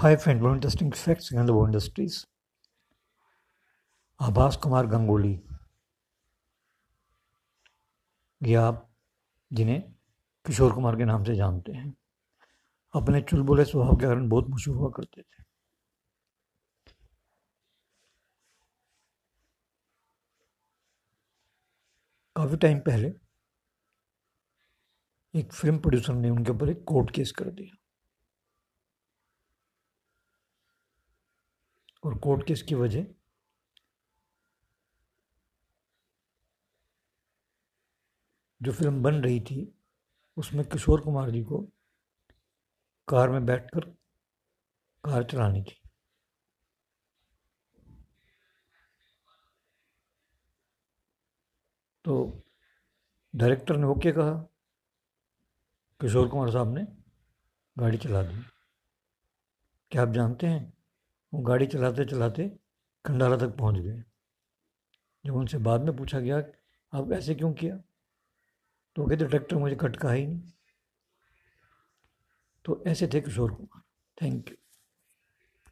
Friend, more interesting facts in the war industries. आभास कुमार गंगोली ये आप जिन्हें किशोर कुमार के नाम से जानते हैं अपने चुलबुले स्वभाव के कारण बहुत मशहूर हुआ करते थे। काफ़ी टाइम पहले एक फ़िल्म प्रोड्यूसर ने उनके ऊपर एक कोर्ट केस कर दिया। और कोर्ट केस की वजह। जो फ़िल्म बन रही थी, उसमें किशोर कुमार जी को कार में बैठकर कार चलानी थी। तो डायरेक्टर ने ओके कहा। किशोर कुमार साहब ने गाड़ी चला दी। क्या आप जानते हैं वो गाड़ी चलाते चलाते खंडारा तक पहुँच गए। जब उनसे बाद में पूछा गया, आप ऐसे क्यों किया? तो कहते, ट्रैक्टर मुझे कटका ही नहीं। तो ऐसे थे किशोर कुमार। Thank you